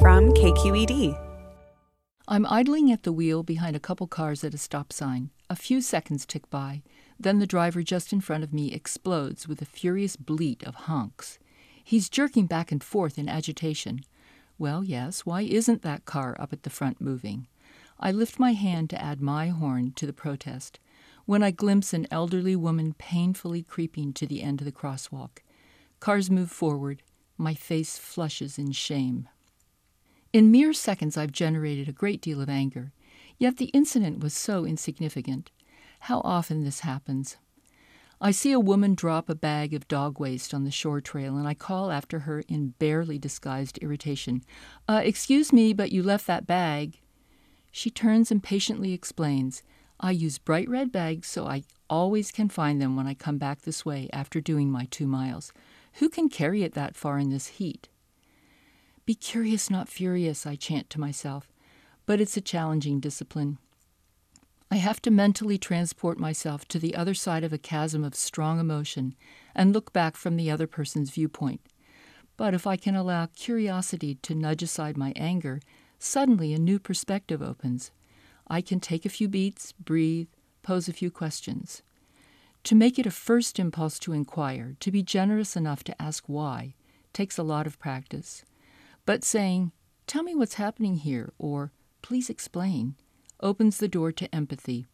from KQED. I'm idling at the wheel behind a couple cars at a stop sign. A few seconds tick by. Then the driver just in front of me explodes with a furious bleat of honks. He's jerking back and forth in agitation. Well, yes, why isn't that car up at the front moving? I lift my hand to add my horn to the protest when I glimpse an elderly woman painfully creeping to the end of the crosswalk. Cars move forward. My face flushes in shame. In mere seconds, I've generated a great deal of anger, yet the incident was so insignificant. How often this happens. I see a woman drop a bag of dog waste on the shore trail, and I call after her in barely disguised irritation. Uh, excuse me, but you left that bag. She turns and patiently explains. I use bright red bags so I always can find them when I come back this way after doing my two miles. Who can carry it that far in this heat? Be curious, not furious, I chant to myself, but it's a challenging discipline. I have to mentally transport myself to the other side of a chasm of strong emotion and look back from the other person's viewpoint. But if I can allow curiosity to nudge aside my anger, suddenly a new perspective opens. I can take a few beats, breathe, pose a few questions. To make it a first impulse to inquire, to be generous enough to ask why, takes a lot of practice. But saying, Tell me what's happening here, or Please explain, opens the door to empathy.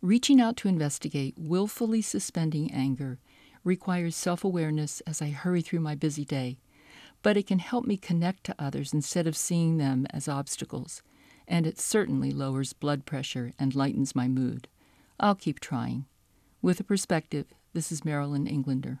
Reaching out to investigate, willfully suspending anger, requires self awareness as I hurry through my busy day, but it can help me connect to others instead of seeing them as obstacles, and it certainly lowers blood pressure and lightens my mood. I'll keep trying. With a perspective, this is Marilyn Englander.